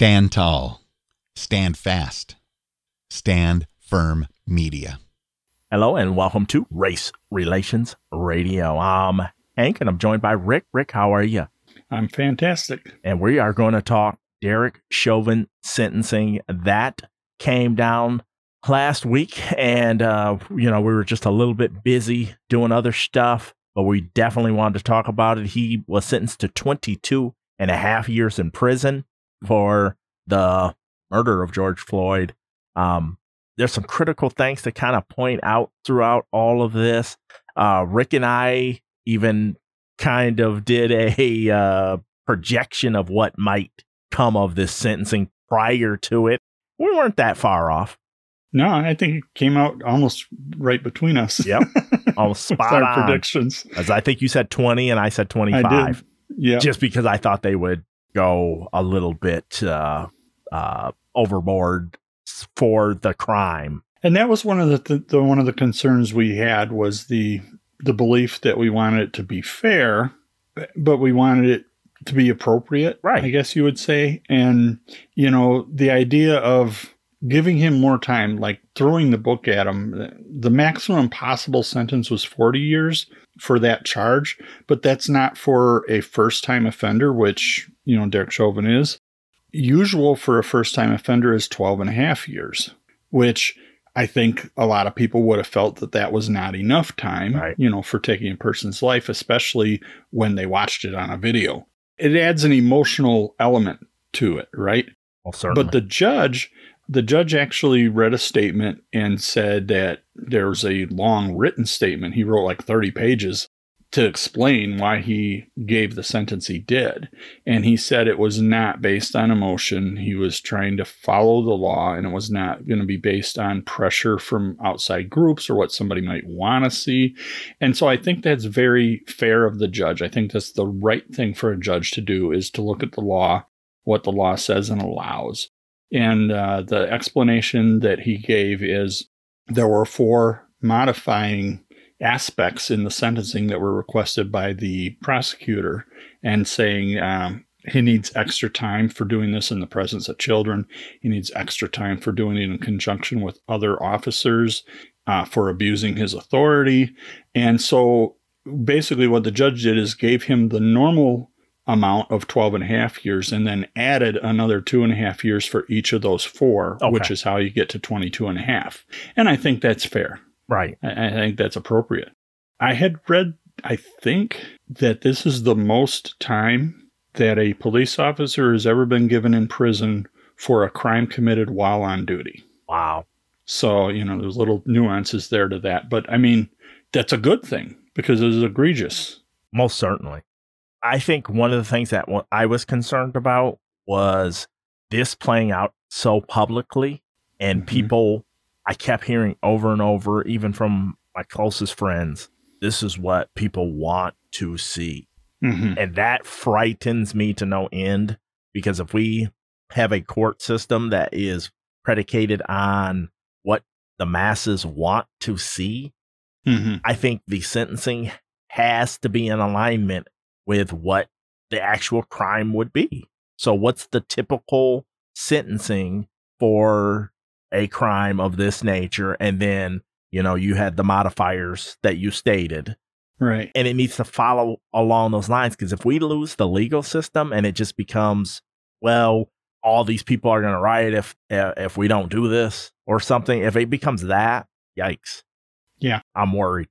Stand tall. Stand fast. Stand firm media. Hello and welcome to Race Relations Radio. I'm Hank and I'm joined by Rick. Rick, how are you? I'm fantastic. And we are going to talk Derek Chauvin sentencing. That came down last week and uh, you know we were just a little bit busy doing other stuff but we definitely wanted to talk about it he was sentenced to 22 and a half years in prison for the murder of george floyd um, there's some critical things to kind of point out throughout all of this uh, rick and i even kind of did a uh, projection of what might come of this sentencing prior to it we weren't that far off no, I think it came out almost right between us. Yep. Almost spot our on. predictions. As I think you said 20 and I said 25. I. Yeah. Just because I thought they would go a little bit uh, uh, overboard for the crime. And that was one of the, th- the one of the concerns we had was the the belief that we wanted it to be fair, but we wanted it to be appropriate. Right. I guess you would say. And you know, the idea of giving him more time, like throwing the book at him. The maximum possible sentence was 40 years for that charge, but that's not for a first time offender, which, you know, Derek Chauvin is. Usual for a first time offender is 12 and a half years, which I think a lot of people would have felt that that was not enough time, right. you know, for taking a person's life, especially when they watched it on a video. It adds an emotional element to it, right? Well, certainly. But the judge the judge actually read a statement and said that there's a long written statement. He wrote like 30 pages to explain why he gave the sentence he did. And he said it was not based on emotion. He was trying to follow the law and it was not going to be based on pressure from outside groups or what somebody might want to see. And so I think that's very fair of the judge. I think that's the right thing for a judge to do is to look at the law, what the law says and allows. And uh, the explanation that he gave is there were four modifying aspects in the sentencing that were requested by the prosecutor, and saying um, he needs extra time for doing this in the presence of children. He needs extra time for doing it in conjunction with other officers, uh, for abusing his authority. And so basically, what the judge did is gave him the normal amount of 12 and a half years and then added another two and a half years for each of those four, Okay. which is how you get to 22 and a half. And I think that's fair. Right. I, I think that's appropriate. I had read, I think, that this is the most time that a police officer has ever been given in prison for a crime committed while on duty. Wow. So, you know, there's little nuances there to that. But I mean, that's a good thing because it was egregious. Most certainly. I think one of the things that I was concerned about was this playing out so publicly, and Mhm. people I kept hearing over and over, even from my closest friends, this is what people want to see. Mm-hmm. And that frightens me to no end because if we have a court system that is predicated on what the masses want to see, Mm-hmm. I think the sentencing has to be in alignment with what the actual crime would be. So, what's the typical sentencing for a crime of this nature? And then, you know, you had the modifiers that you stated, Right. and it needs to follow along those lines. Because if we lose the legal system and it just becomes, well, all these people are going to riot if uh, if we don't do this or something, if it becomes that, yikes. Yeah. I'm worried.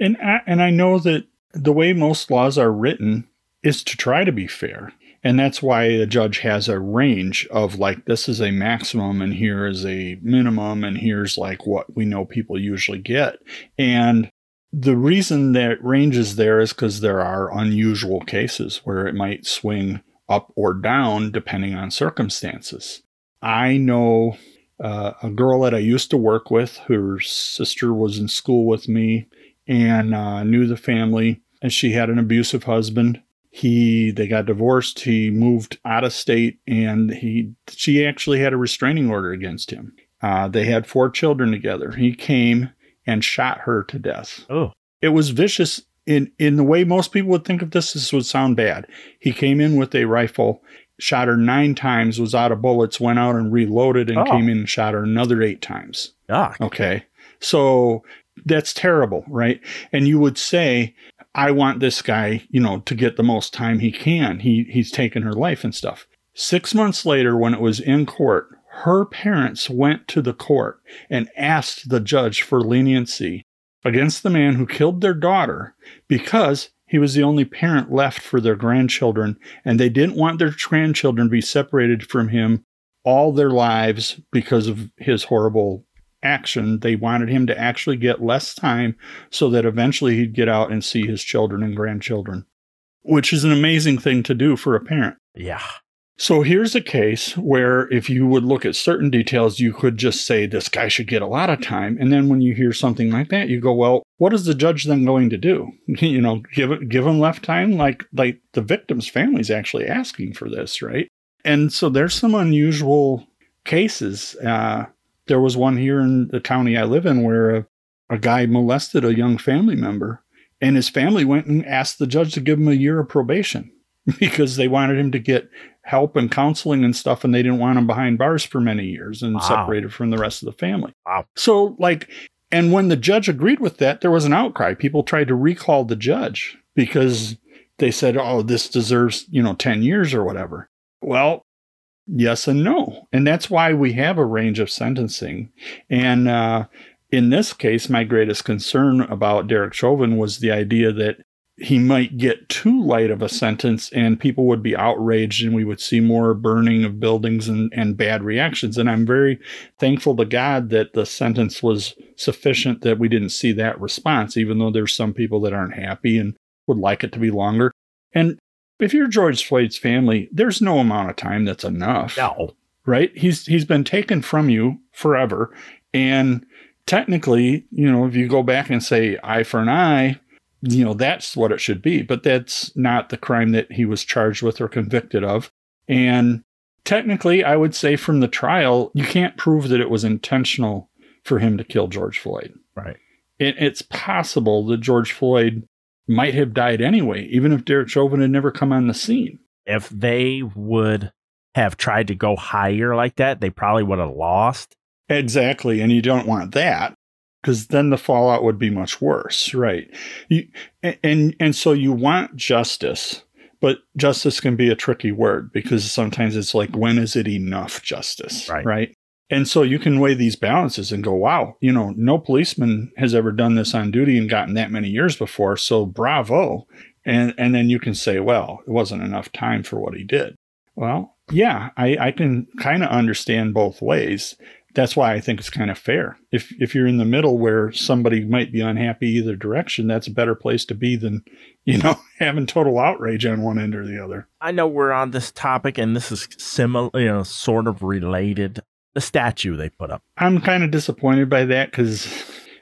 And I, and I know that the way most laws are written is to try to be fair. And that's why the judge has a range of like, this is a maximum and here is a minimum and here's like what we know people usually get. And the reason that range is there is because there are unusual cases where it might swing up or down depending on circumstances. I know uh, a girl that I used to work with, her sister was in school with me and uh, knew the family, and she had an abusive husband. He they got divorced. He moved out of state, and he she actually had a restraining order against him. Uh, they had four children together. He came and shot her to death. Oh, It was vicious in in the way most people would think of this. This would sound bad. He came in with a rifle, shot her nine times, was out of bullets, went out and reloaded and Oh. came in and shot her another eight times. Yuck. Okay. So that's terrible, right? And you would say, I want this guy, you know, to get the most time he can. He he's taken her life and stuff. Six months later, when it was in court, her parents went to the court and asked the judge for leniency against the man who killed their daughter because he was the only parent left for their grandchildren, and they didn't want their grandchildren to be separated from him all their lives because of his horrible action. They wanted him to actually get less time so that eventually he'd get out and see his children and grandchildren, which is an amazing thing to do for a parent. Yeah. So here's a case where if you would look at certain details, you could just say this guy should get a lot of time. And then when you hear something like that, you go, well, what is the judge then going to do? you know, give it, give him left time? Like, like the victim's family's actually asking for this, right? And so there's some unusual cases. Uh, there was one here in the county I live in where a, a guy molested a young family member and his family went and asked the judge to give him a year of probation because they wanted him to get help and counseling and stuff and they didn't want him behind bars for many years and Wow. separated from the rest of the family. Wow. So like and when the judge agreed with that there was an outcry. People tried to recall the judge because they said, "Oh, this deserves, you know, 10 years or whatever." Well, yes and no. And that's why we have a range of sentencing. And uh in this case, my greatest concern about Derek Chauvin was the idea that he might get too light of a sentence and people would be outraged and we would see more burning of buildings and, and bad reactions. And I'm very thankful to God that the sentence was sufficient that we didn't see that response, even though there's some people that aren't happy and would like it to be longer. And if you're George Floyd's family, there's no amount of time that's enough No. right? He's he's been taken from you forever, and technically, you know, if you go back and say eye for an eye, you know that's what it should be. But that's not the crime that he was charged with or convicted of, and technically, I would say from the trial, you can't prove that it was intentional for him to kill George Floyd. Right. It, it's possible that George Floyd might have died anyway, even if Derek Chauvin had never come on the scene. If they would have tried to go higher like that, they probably would have lost. Exactly, and you don't want that because then the fallout would be much worse, right? You, and, and so you want justice, but justice can be a tricky word because sometimes it's like when is it enough justice, Right. right? And so you can weigh these balances and go, wow, you know, no policeman has ever done this on duty and gotten that many years before, so bravo. And and then you can say, well, it wasn't enough time for what he did. Well, yeah, I, I can kind of understand both ways that's why I think it's kind of fair. If if you're in the middle where somebody might be unhappy either direction, that's a better place to be than, you know, having total outrage on one end or the other. I know we're on this topic, and this is similar, you know, sort of related. The statue they put up. I'm kind of disappointed by that because,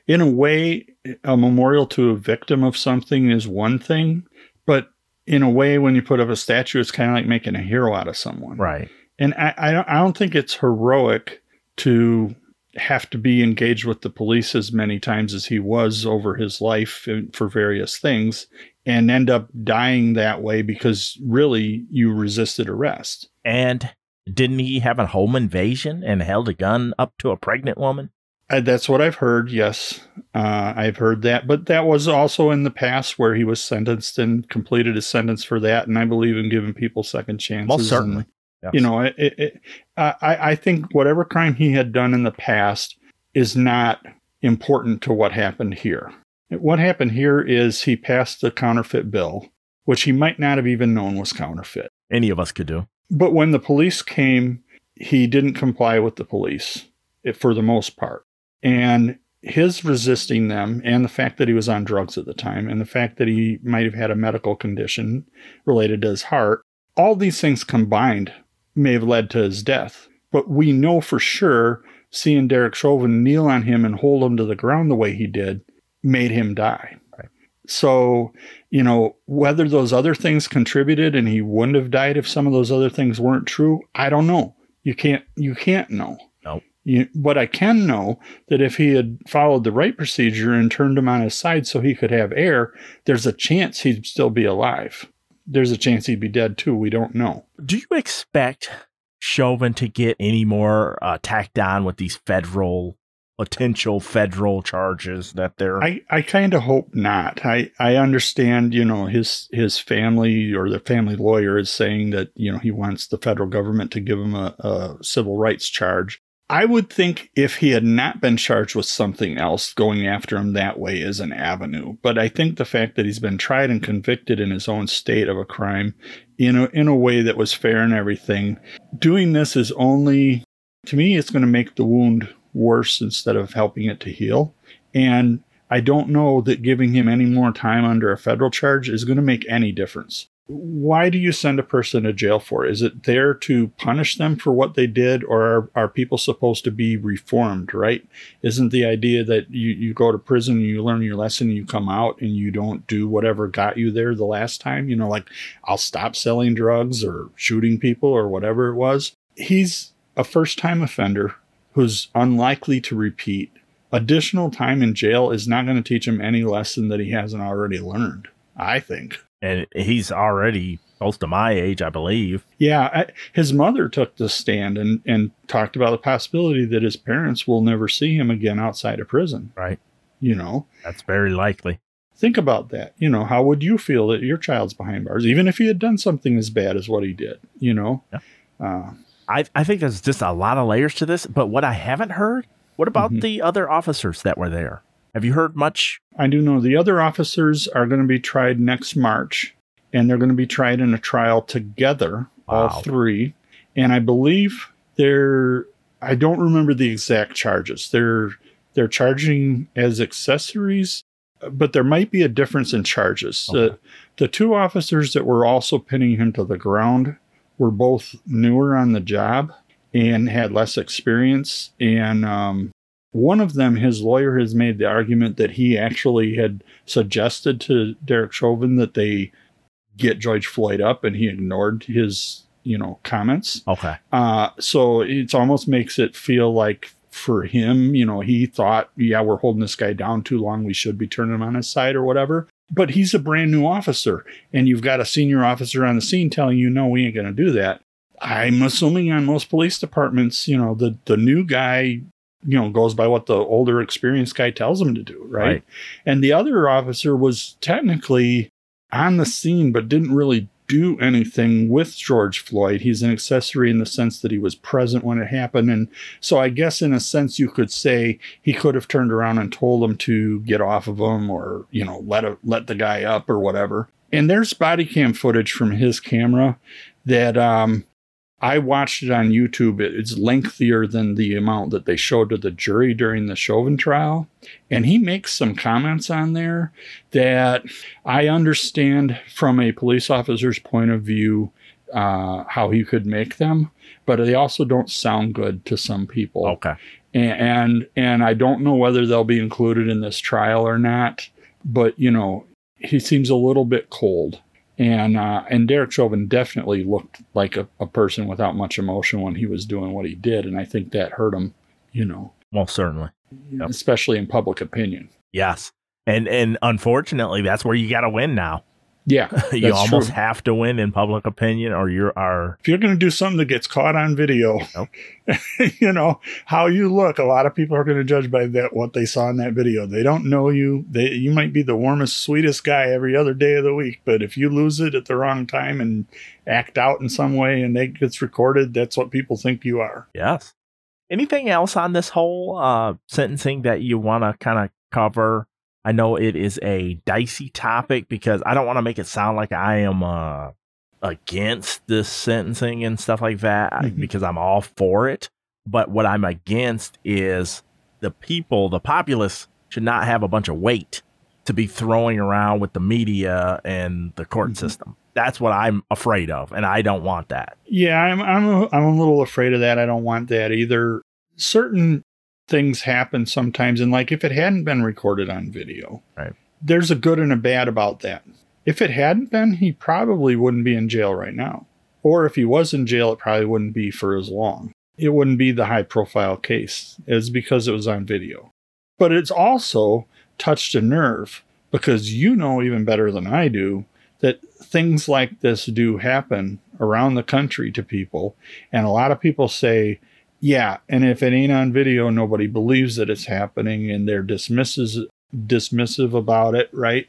in a way, a memorial to a victim of something is one thing, but in a way, when you put up a statue, it's kind of like making a hero out of someone. Right. And I, I don't I don't think it's heroic to have to be engaged with the police as many times as he was over his life for various things and end up dying that way because really you resisted arrest. And didn't he have a home invasion and held a gun up to a pregnant woman? Uh, that's what I've heard. Yes, uh, I've heard that. But that was also in the past where he was sentenced and completed his sentence for that. And I believe in giving people second chances. Most and- certainly. Yes. You know, it, it, I, I think whatever crime he had done in the past is not important to what happened here. What happened here is he passed the counterfeit bill, which he might not have even known was counterfeit. any of us could do. But when the police came, he didn't comply with the police eh, for the most part. And his resisting them, and the fact that he was on drugs at the time, and the fact that he might have had a medical condition related to his heart, all these things combined may have led to his death. But we know for sure seeing Derek Chauvin kneel on him and hold him to the ground the way he did made him die. Right. So, you know, whether those other things contributed and he wouldn't have died if some of those other things weren't true, I don't know. You can't you can't know. Nope. You, but I can know that if he had followed the right procedure and turned him on his side so he could have air, there's a chance he'd still be alive. there's a chance he'd be dead too. We don't know. Do you expect Chauvin to get any more uh, tacked on with these federal potential federal charges that they're I, I kind of hope not. I, I understand, you know, his his family or the family lawyer is saying that, you know, he wants the federal government to give him a, a civil rights charge. I would think if he had not been charged with something else, going after him that way is an avenue. But I think the fact that he's been tried and convicted in his own state of a crime in a, in a way that was fair and everything, doing this is only, to me, it's going to make the wound worse instead of helping it to heal. And I don't know that giving him any more time under a federal charge is going to make any difference why do you send a person to jail for? Is it there to punish them for what they did, or are, are people supposed to be reformed, right? Isn't the idea that you, you go to prison you learn your lesson you come out and you don't do whatever got you there the last time? You know, like I'll stop selling drugs or shooting people or whatever it was. He's a first time offender who's unlikely to repeat. Additional time in jail is not going to teach him any lesson that he hasn't already learned, I think and he's already close to my age, I believe. Yeah, I, his mother took the stand and and talked about the possibility that his parents will never see him again outside of prison. Right. You know, that's very likely. Think about that. You know, how would you feel that your child's behind bars, even if he had done something as bad as what he did? You know. Yeah. Uh, I I think there's just a lot of layers to this. But what I haven't heard, what about mm-hmm. the other officers that were there? Have you heard much? I do know the other officers are going to be tried next March, and they're going to be tried in a trial together, wow. all three. And I believe they're, I don't remember the exact charges. They're, they're charging as accessories, but there might be a difference in charges. Okay. The, the two officers that were also pinning him to the ground were both newer on the job and had less experience. And um, one of them, his lawyer has made the argument that he actually had suggested to Derek Chauvin that they get George Floyd up, and he ignored his, you know, comments. Okay. Uh, so it almost makes it feel like for him, you know, he thought, yeah, we're holding this guy down too long. We should be turning him on his side or whatever. But he's a brand new officer, and you've got a senior officer on the scene telling you, no, we ain't going to do that. I'm assuming on most police departments, you know, the the new guy you know goes by what the older experienced guy tells him to do right? right, and the other officer was technically on the scene but didn't really do anything with george floyd. He's an accessory in the sense that he was present when it happened. And so i guess in a sense you could say he could have turned around and told him to get off of him or you know let a, let the guy up or whatever. And there's body cam footage from his camera that um I watched it on YouTube. It's lengthier than the amount that they showed to the jury during the Chauvin trial. And he makes some comments on there that I understand from a police officer's point of view uh, how he could make them, but they also don't sound good to some people. Okay. And, and and I don't know whether they'll be included in this trial or not. But you know, he seems a little bit cold and uh, and Derek Chauvin definitely looked like a, a, person without much emotion when he was doing what he did, and I think that hurt him. You know, well, certainly, yep. especially in public opinion. Yes, and and unfortunately, that's where you got to win now. Yeah, you almost true. have to win in public opinion, or you're are. If you're going to do something that gets caught on video, nope. you know how you look. A lot of people are going to judge by that what they saw in that video. They don't know you. They you might be the warmest, sweetest guy every other day of the week, but if you lose it at the wrong time and act out in some way, and it gets recorded, that's what people think you are. Yes. Anything else on this whole uh, sentencing that you want to kind of cover? I know it is a dicey topic because I don't want to make it sound like I am uh, against this sentencing and stuff like that mm-hmm. because I'm all for it. But what I'm against is the people, the populace should not have a bunch of weight to be throwing around with the media and the court mm-hmm. system. That's what I'm afraid of, and I don't want that. Yeah, I'm I'm a, I'm a little afraid of that. I don't want that either. Certain things happen sometimes. And like if it hadn't been recorded on video, right. there's a good and a bad about that. If it hadn't been, he probably wouldn't be in jail right now. Or if he was in jail, it probably wouldn't be for as long. It wouldn't be the high profile case. It's because it was on video. But it's also touched a nerve because you know even better than I do that things like this do happen around the country to people. And a lot of people say, yeah, and if it ain't on video, nobody believes that it's happening and they're dismisses dismissive about it, right?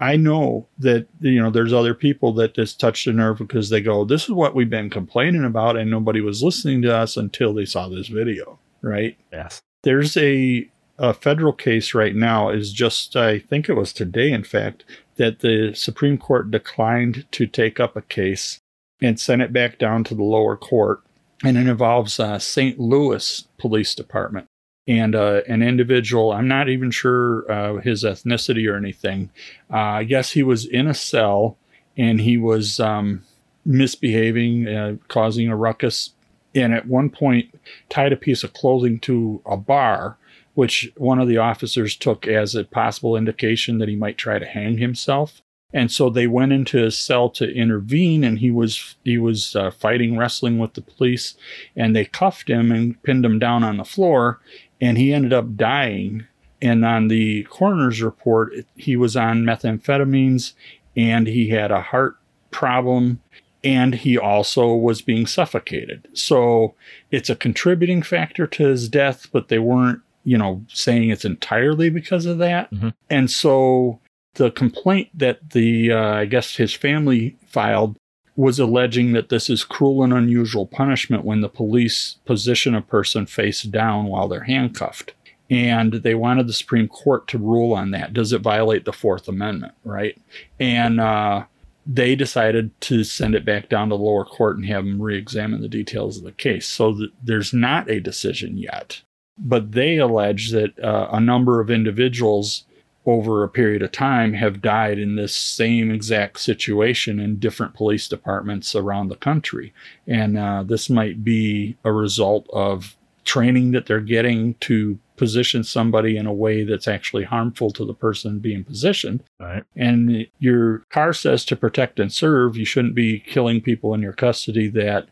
I know that you know there's other people that just touched a nerve because they go, "This is what we've been complaining about," and nobody was listening to us until they saw this video, right? Yes. There's a a federal case right now is just I think it was today, in fact, that the Supreme Court declined to take up a case and sent it back down to the lower court, and it involves uh, St. Louis Police Department and uh, an individual. I'm not even sure uh, his ethnicity or anything. Uh, I guess he was in a cell and he was um, misbehaving, uh, causing a ruckus, and at one point tied a piece of clothing to a bar, which one of the officers took as a possible indication that he might try to hang himself. And so they went into his cell to intervene, and he was he was uh, fighting, wrestling with the police, and they cuffed him and pinned him down on the floor and he ended up dying. And on the coroner's report, he was on methamphetamines and he had a heart problem and he also was being suffocated. So it's a contributing factor to his death, but they weren't, you know, saying it's entirely because of that. Mhm. And so the complaint that the, uh, I guess his family filed was alleging that this is cruel and unusual punishment when the police position a person face down while they're handcuffed. And they wanted the Supreme Court to rule on that. Does it violate the Fourth Amendment, right? And uh, they decided to send it back down to the lower court and have them re examine the details of the case. So th- there's not a decision yet. But they allege that uh, a number of individuals over a period of time have died in this same exact situation in different police departments around the country. And uh, this might be a result of training that they're getting to position somebody in a way that's actually harmful to the person being positioned. Right. And your car says to protect and serve, you shouldn't be killing people in your custody that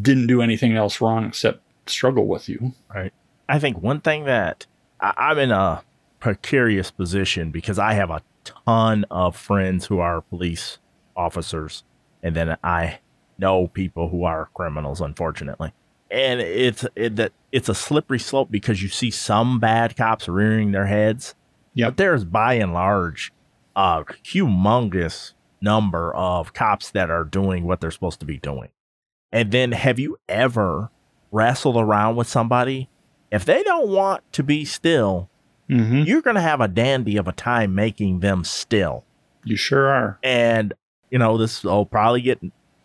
didn't do anything else wrong except struggle with you. Right. I think one thing that I, I'm in a precarious position because I have a ton of friends who are police officers, and then I know people who are criminals, unfortunately. And it's it, that it's a slippery slope because you see some bad cops rearing their heads. Yep. But there's by and large a humongous number of cops that are doing what they're supposed to be doing. And then have you ever wrestled around with somebody? If they don't want to be still, Mm-hmm. you're going to have a dandy of a time making them still. You sure are. And, you know, this will probably get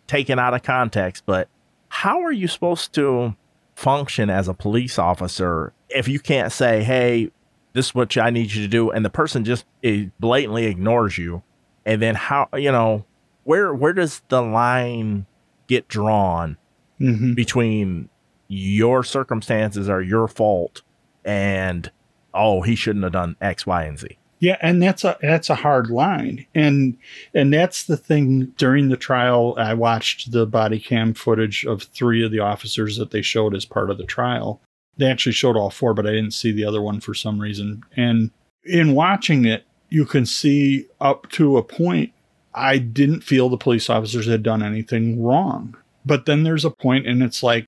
taken out of context, but how are you supposed to function as a police officer if you can't say, hey, this is what I need you to do, and the person just eh, blatantly ignores you? And then how, you know, where where does the line get drawn Mm-hmm. between your circumstances are your fault and oh he shouldn't have done x y and z Yeah, and that's a that's a hard line, and and that's the thing. During the trial, I watched the body cam footage of three of the officers that they showed as part of the trial. They actually showed all four, but I didn't see the other one for some reason. And in watching it, you can see up to a point, I didn't feel the police officers had done anything wrong. But then there's a point, and it's like,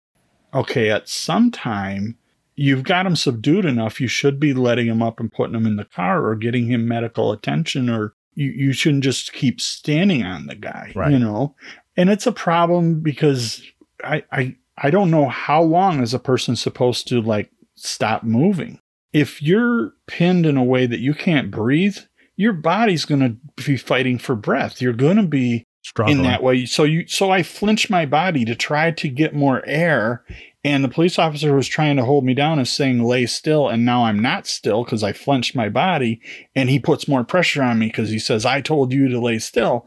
okay, at some time you've got him subdued enough, you should be letting him up and putting him in the car or getting him medical attention, or you, you shouldn't just keep standing on the guy, Right. you know? And it's a problem because I, I, I don't know how long is a person supposed to like stop moving. If you're pinned in a way that you can't breathe, your body's going to be fighting for breath. You're going to be struggling in that way. So you so I flinched my body to try to get more air. And the police officer was trying to hold me down and saying lay still, and now I'm not still because I flinched my body, and he puts more pressure on me because he says I told you to lay still.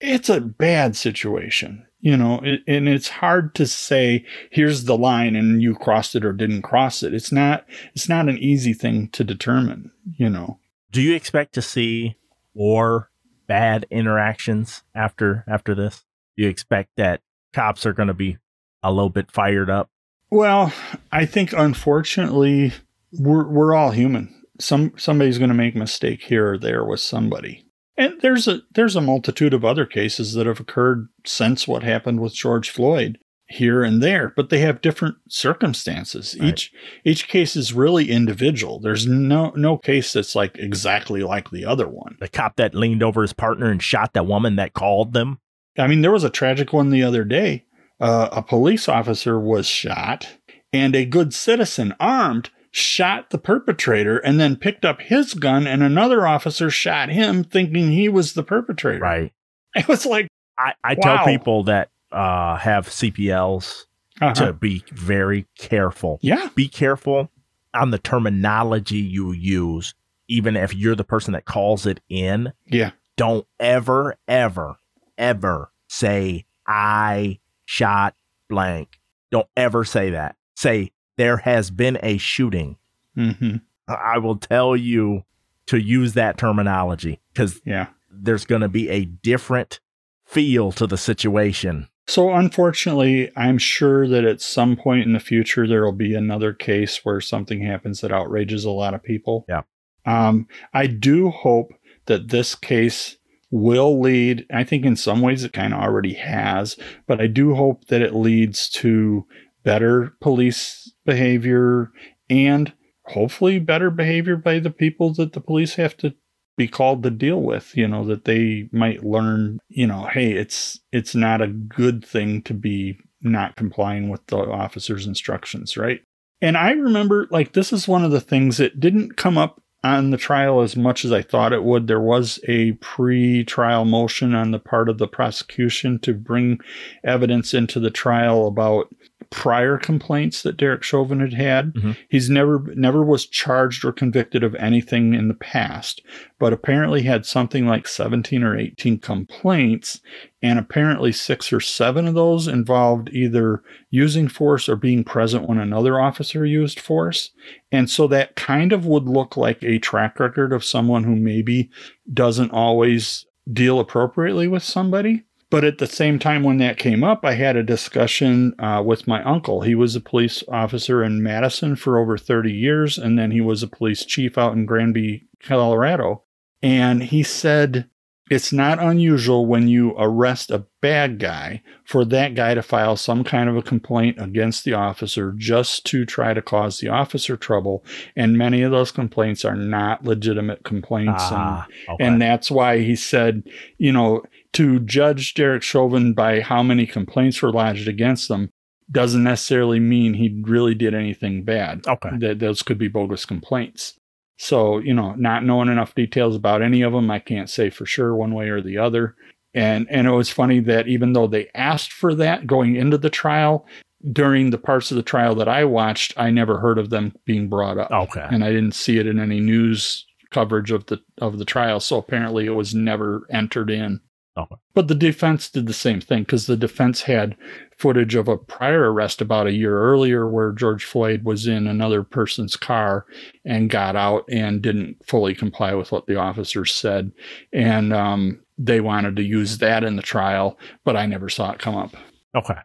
It's a bad situation, you know, it, and it's hard to say here's the line and you crossed it or didn't cross it. It's not it's not an easy thing to determine, you know. do you expect to see more bad interactions after after this you expect that cops are going to be a little bit fired up Well, I think unfortunately we're we're all human. Some somebody's going to make a mistake here or there with somebody. And there's a there's a multitude of other cases that have occurred since what happened with George Floyd here and there, but they have different circumstances. Right. Each each case is really individual. There's no no case that's like exactly like the other one. The cop that leaned over his partner and shot that woman that called them. I mean, there was a tragic one the other day. Uh, a police officer was shot, and a good citizen armed shot the perpetrator and then picked up his gun, and another officer shot him thinking he was the perpetrator. Right. It was like, I, I Wow. tell people that uh, have CPLs uh-huh. to be very careful. yeah, Be careful on the terminology you use, even if you're the person that calls it in. yeah, Don't ever, ever, ever say, I shot blank. Don't ever say that. Say, there has been a shooting. hmm I will tell you to use that terminology because yeah. there's going to be a different feel to the situation. So, unfortunately, I'm sure that at some point in the future there will be another case where something happens that outrages a lot of people. Yeah. Um, I do hope that this case will lead. I think in some ways it kind of already has, but I do hope that it leads to better police behavior and hopefully better behavior by the people that the police have to be called to deal with you know that they might learn you know hey it's it's not a good thing to be not complying with the officer's instructions right? And i remember like this is one of the things that didn't come up on the trial as much as i thought it would. There was a pre-trial motion on the part of the prosecution to bring evidence into the trial about prior complaints that Derek Chauvin had had. Mhm. He's never never was charged or convicted of anything in the past, but apparently had something like 17 or 18 complaints and apparently 6 or 7 of those involved either using force or being present when another officer used force. And so that kind of would look like a track record of someone who maybe doesn't always deal appropriately with somebody. But at the same time, when that came up, I had a discussion uh, with my uncle. He was a police officer in Madison for over 30 years, and then he was a police chief out in Granby, Colorado. And he said, it's not unusual when you arrest a bad guy for that guy to file some kind of a complaint against the officer just to try to cause the officer trouble. And many of those complaints are not legitimate complaints. and Ah, okay. and that's why he said, you know, to judge Derek Chauvin by how many complaints were lodged against them doesn't necessarily mean he really did anything bad. okay. That those could be bogus complaints. So, you know, not knowing enough details about any of them, I can't say for sure one way or the other. And and it was funny that even though they asked for that going into the trial, during the parts of the trial that I watched, I never heard of them being brought up Okay. and I didn't see it in any news coverage of the of the trial. So apparently, it was never entered in. Okay. But the defense did the same thing because the defense had footage of a prior arrest about a year earlier where George Floyd was in another person's car and got out and didn't fully comply with what the officers said. And um, they wanted to use that in the trial, but I never saw it come up. Okay.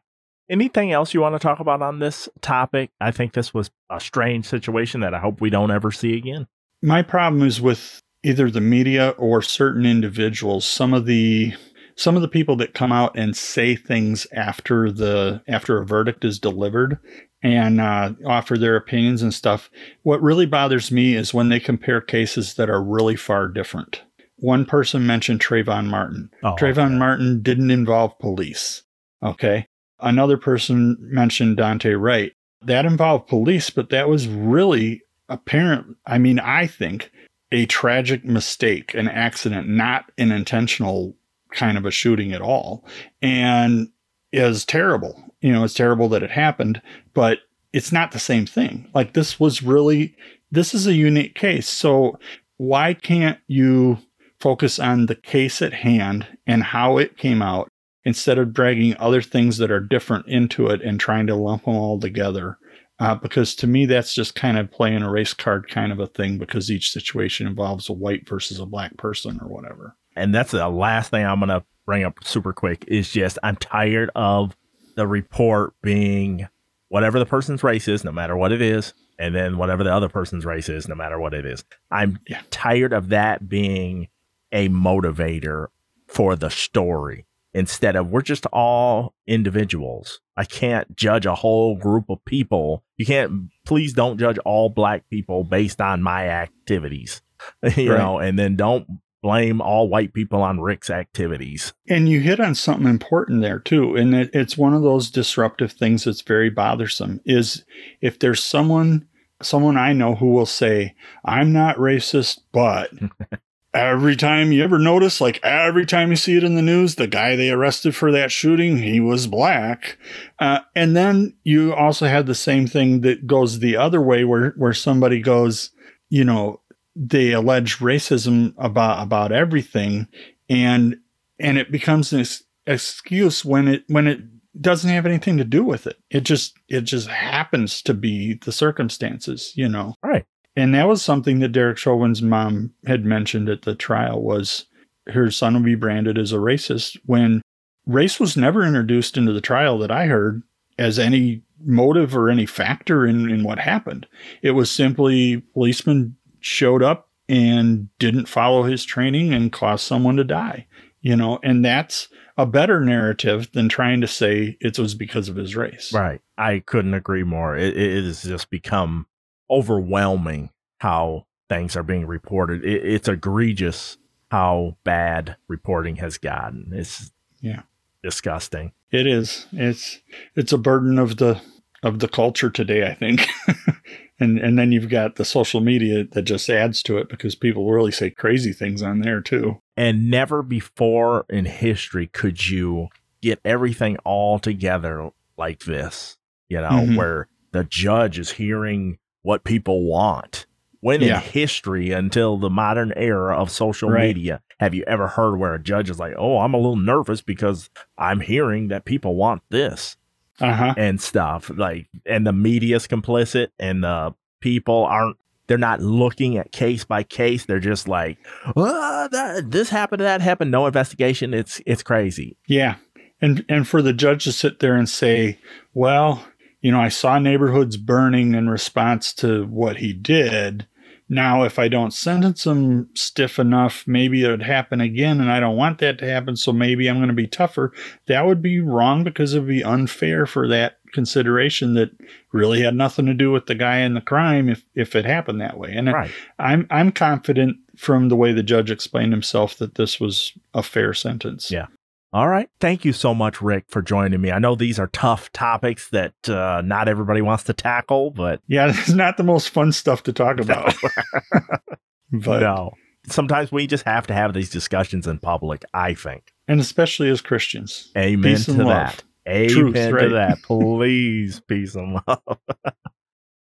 Anything else you want to talk about on this topic? I think this was a strange situation that I hope we don't ever see again. my problem is with either the media or certain individuals some of the some of the people that come out and say things after the after a verdict is delivered and uh, offer their opinions and stuff what really bothers me is when they compare cases that are really far different one person mentioned Trayvon Martin. Oh, Trayvon. Martin didn't involve police. Okay. Another person mentioned Daunte Wright. That involved police, but that was really apparent. I mean, I think a tragic mistake, an accident, not an intentional kind of a shooting at all. And is terrible. You know, it's terrible that it happened, but it's not the same thing. Like this was really this is a unique case. So why can't you focus on the case at hand and how it came out instead of dragging other things that are different into it and trying to lump them all together? Uh, because to me, that's just kind of playing a race card kind of a thing because each situation involves a white versus a black person or whatever. And that's the last thing I'm going to bring up super quick is just I'm tired of the report being whatever the person's race is, no matter what it is, and then whatever the other person's race is, no matter what it is. I'm Yeah. tired of that being a motivator for the story instead of we're just all individuals. I can't judge a whole group of people. You can't, please don't judge all black people based on my activities, you Right. know, and then don't blame all white people on Rick's activities. And you hit on something important there too, and it, it's one of those disruptive things that's very bothersome. Is if there's someone, someone I know who will say, "I'm not racist," but every time you ever notice, like every time you see it in the news, the guy they arrested for that shooting, he was black, uh, and then you also have the same thing that goes the other way, where where somebody goes, you know, they allege racism about about everything, and and it becomes an ex- excuse when it when it doesn't have anything to do with it. It just it just happens to be the circumstances, you know. Right. And that was something that Derek Chauvin's mom had mentioned at the trial was her son will be branded as a racist when race was never introduced into the trial that I heard as any motive or any factor in, in what happened. It was simply policeman showed up and didn't follow his training and caused someone to die. You know, and that's a better narrative than trying to say it was because of his race. Right. I couldn't agree more. It, it has just become overwhelming how things are being reported. It, it's egregious how bad reporting has gotten. It's Yeah. disgusting. It is. It's it's a burden of the of the culture today, I think. and and then you've got the social media that just adds to it because people really say crazy things on there too. And never before in history could you get everything all together like this, you know, Mhm. where the judge is hearing what people want. When Yeah. in history, until the modern era of social Right. media, have you ever heard where a judge is like, oh, I'm a little nervous because I'm hearing that people want this Uh-huh. and stuff? Like, and the media's complicit and the people aren't. They're not looking at case by case. They're just like, "Ah, that, this happened, that happened. No investigation. It's it's crazy. Yeah. And and for the judge to sit there and say, "Well, you know, I saw neighborhoods burning in response to what he did. Now, if I don't sentence him stiff enough, maybe it would happen again, and I don't want that to happen. So maybe I'm going to be tougher. That would be wrong because it would be unfair for that consideration that really had nothing to do with the guy and the crime if if it happened that way. And Right. I'm I'm confident from the way the judge explained himself that this was a fair sentence. Yeah. All right. Thank you so much, Rick, for joining me. I know these are tough topics that uh, not everybody wants to tackle, but Yeah, it's not the most fun stuff to talk about. but no. Sometimes we just have to have these discussions in public, I think. and especially as Christians. Amen Peace to and love. that. Amen Truth, to right? that. Please, peace and love.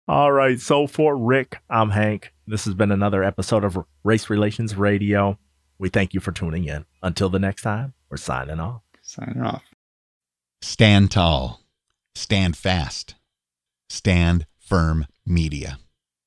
All right. So for Rick, I'm Hank. This has been another episode of Race Relations Radio. We thank you for tuning in. Until the next time, we're signing off. Signing off. Stand tall. Stand fast. Stand firm media.